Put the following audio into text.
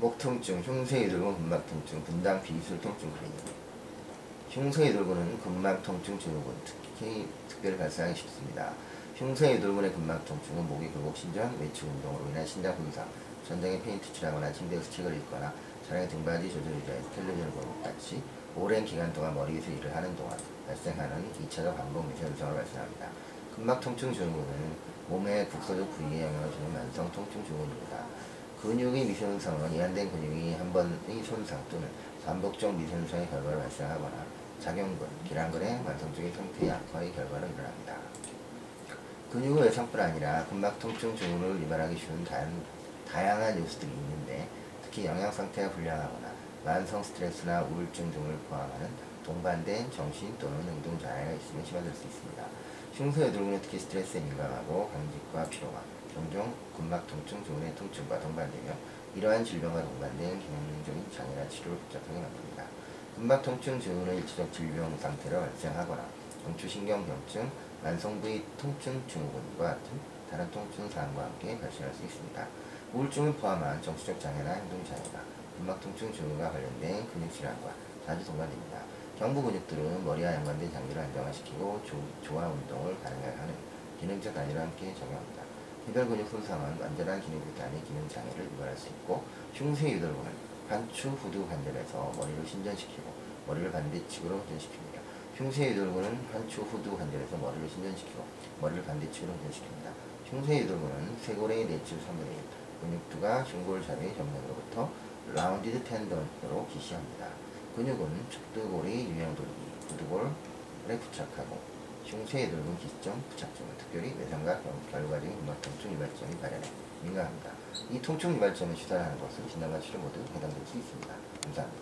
목 통증, 흉쇄 유돌근 근막 통증, 분당 비수술 통증 클리닉. 흉쇄 유돌근은 근막 통증 증후군, 특히 특별히 발생하기 쉽습니다. 흉쇄 유돌근의 근막 통증은 목이 굴곡 신전, 외측 운동으로 인한 신장 손상, 천장에 페인트 칠하거나 침대에서 책을 읽거나 차량의 등받이 조절 의자에서 텔레비전을 보는 것 같이 오랜 기간 동안 머리 위에서 일을 하는 동안 발생하는 2차적 반복 미세 손상으로 발생합니다. 근막 통증 증후군은 몸의 국소적 부위에 영향을 주는 만성 통증 증후군입니다. 근육의 미세손상은 이완된 근육이 한 번의 손상 또는 반복적 미세손상의 결과로 발생하거나 작용근, 기란근의 만성적인 상태의 악화의 결과로 일어납니다. 근육의 외상뿐 아니라 근막 통증 증후를 유발하기 쉬운 다양, 다양 한 요소들이 있는데 특히 영양 상태가 불량하거나 만성 스트레스나 우울증 등을 포함하는 동반된 정신 또는 행동 장애가 있으면 심화될 수 있습니다. 흉쇄 유돌근은 특히 스트레스에 민감하고 강직과 피로감, 종종 근막 통증, 증후의 통증과 동반되며 이러한 질병과 동반된 기능적인 장애나 치료를 복잡하게 만듭니다. 근막 통증 증후는 일시적 질병 상태로 발생하거나 경추신경병증, 만성부위 통증 증후군과 같은 다른 통증 사항과 함께 발생할 수 있습니다. 우울증을 포함한 정신적 장애나 행동 장애가 근막 통증 증후가 관련된 근육 질환과 자주 동반됩니다. 경부 근육들은 머리와 연관된 장기를 안정화시키고 조, 조화 운동을 가능하게 하는 기능적 단위로 함께 적용합니다. 해별 근육 손상은 완전한 기능 교단의 기능 장애를 유발할 수 있고 흉쇄 유돌근은 한추 후두 관절에서 머리를 신전시키고 머리를 반대측으로 회전시킵니다. 흉쇄 유돌근은 한추 후두 관절에서 머리를 신전시키고 머리를 반대측으로 회전시킵니다. 흉쇄 유돌근은 쇄골의 내추 3분의 1 근육두가 흉골잡이 정면으로부터 라운디드 텐던으로 기시합니다. 근육은 척두골이 유형 돌기, 구두골에 부착하고 흉쇄 유돌근 기점 부착점은 특별히 외상과 결과적인 근막 통증 유발점이 발현에 민감합니다. 이 통증 유발점을 주사하는 것은 진단과 치료 모두 해당될 수 있습니다.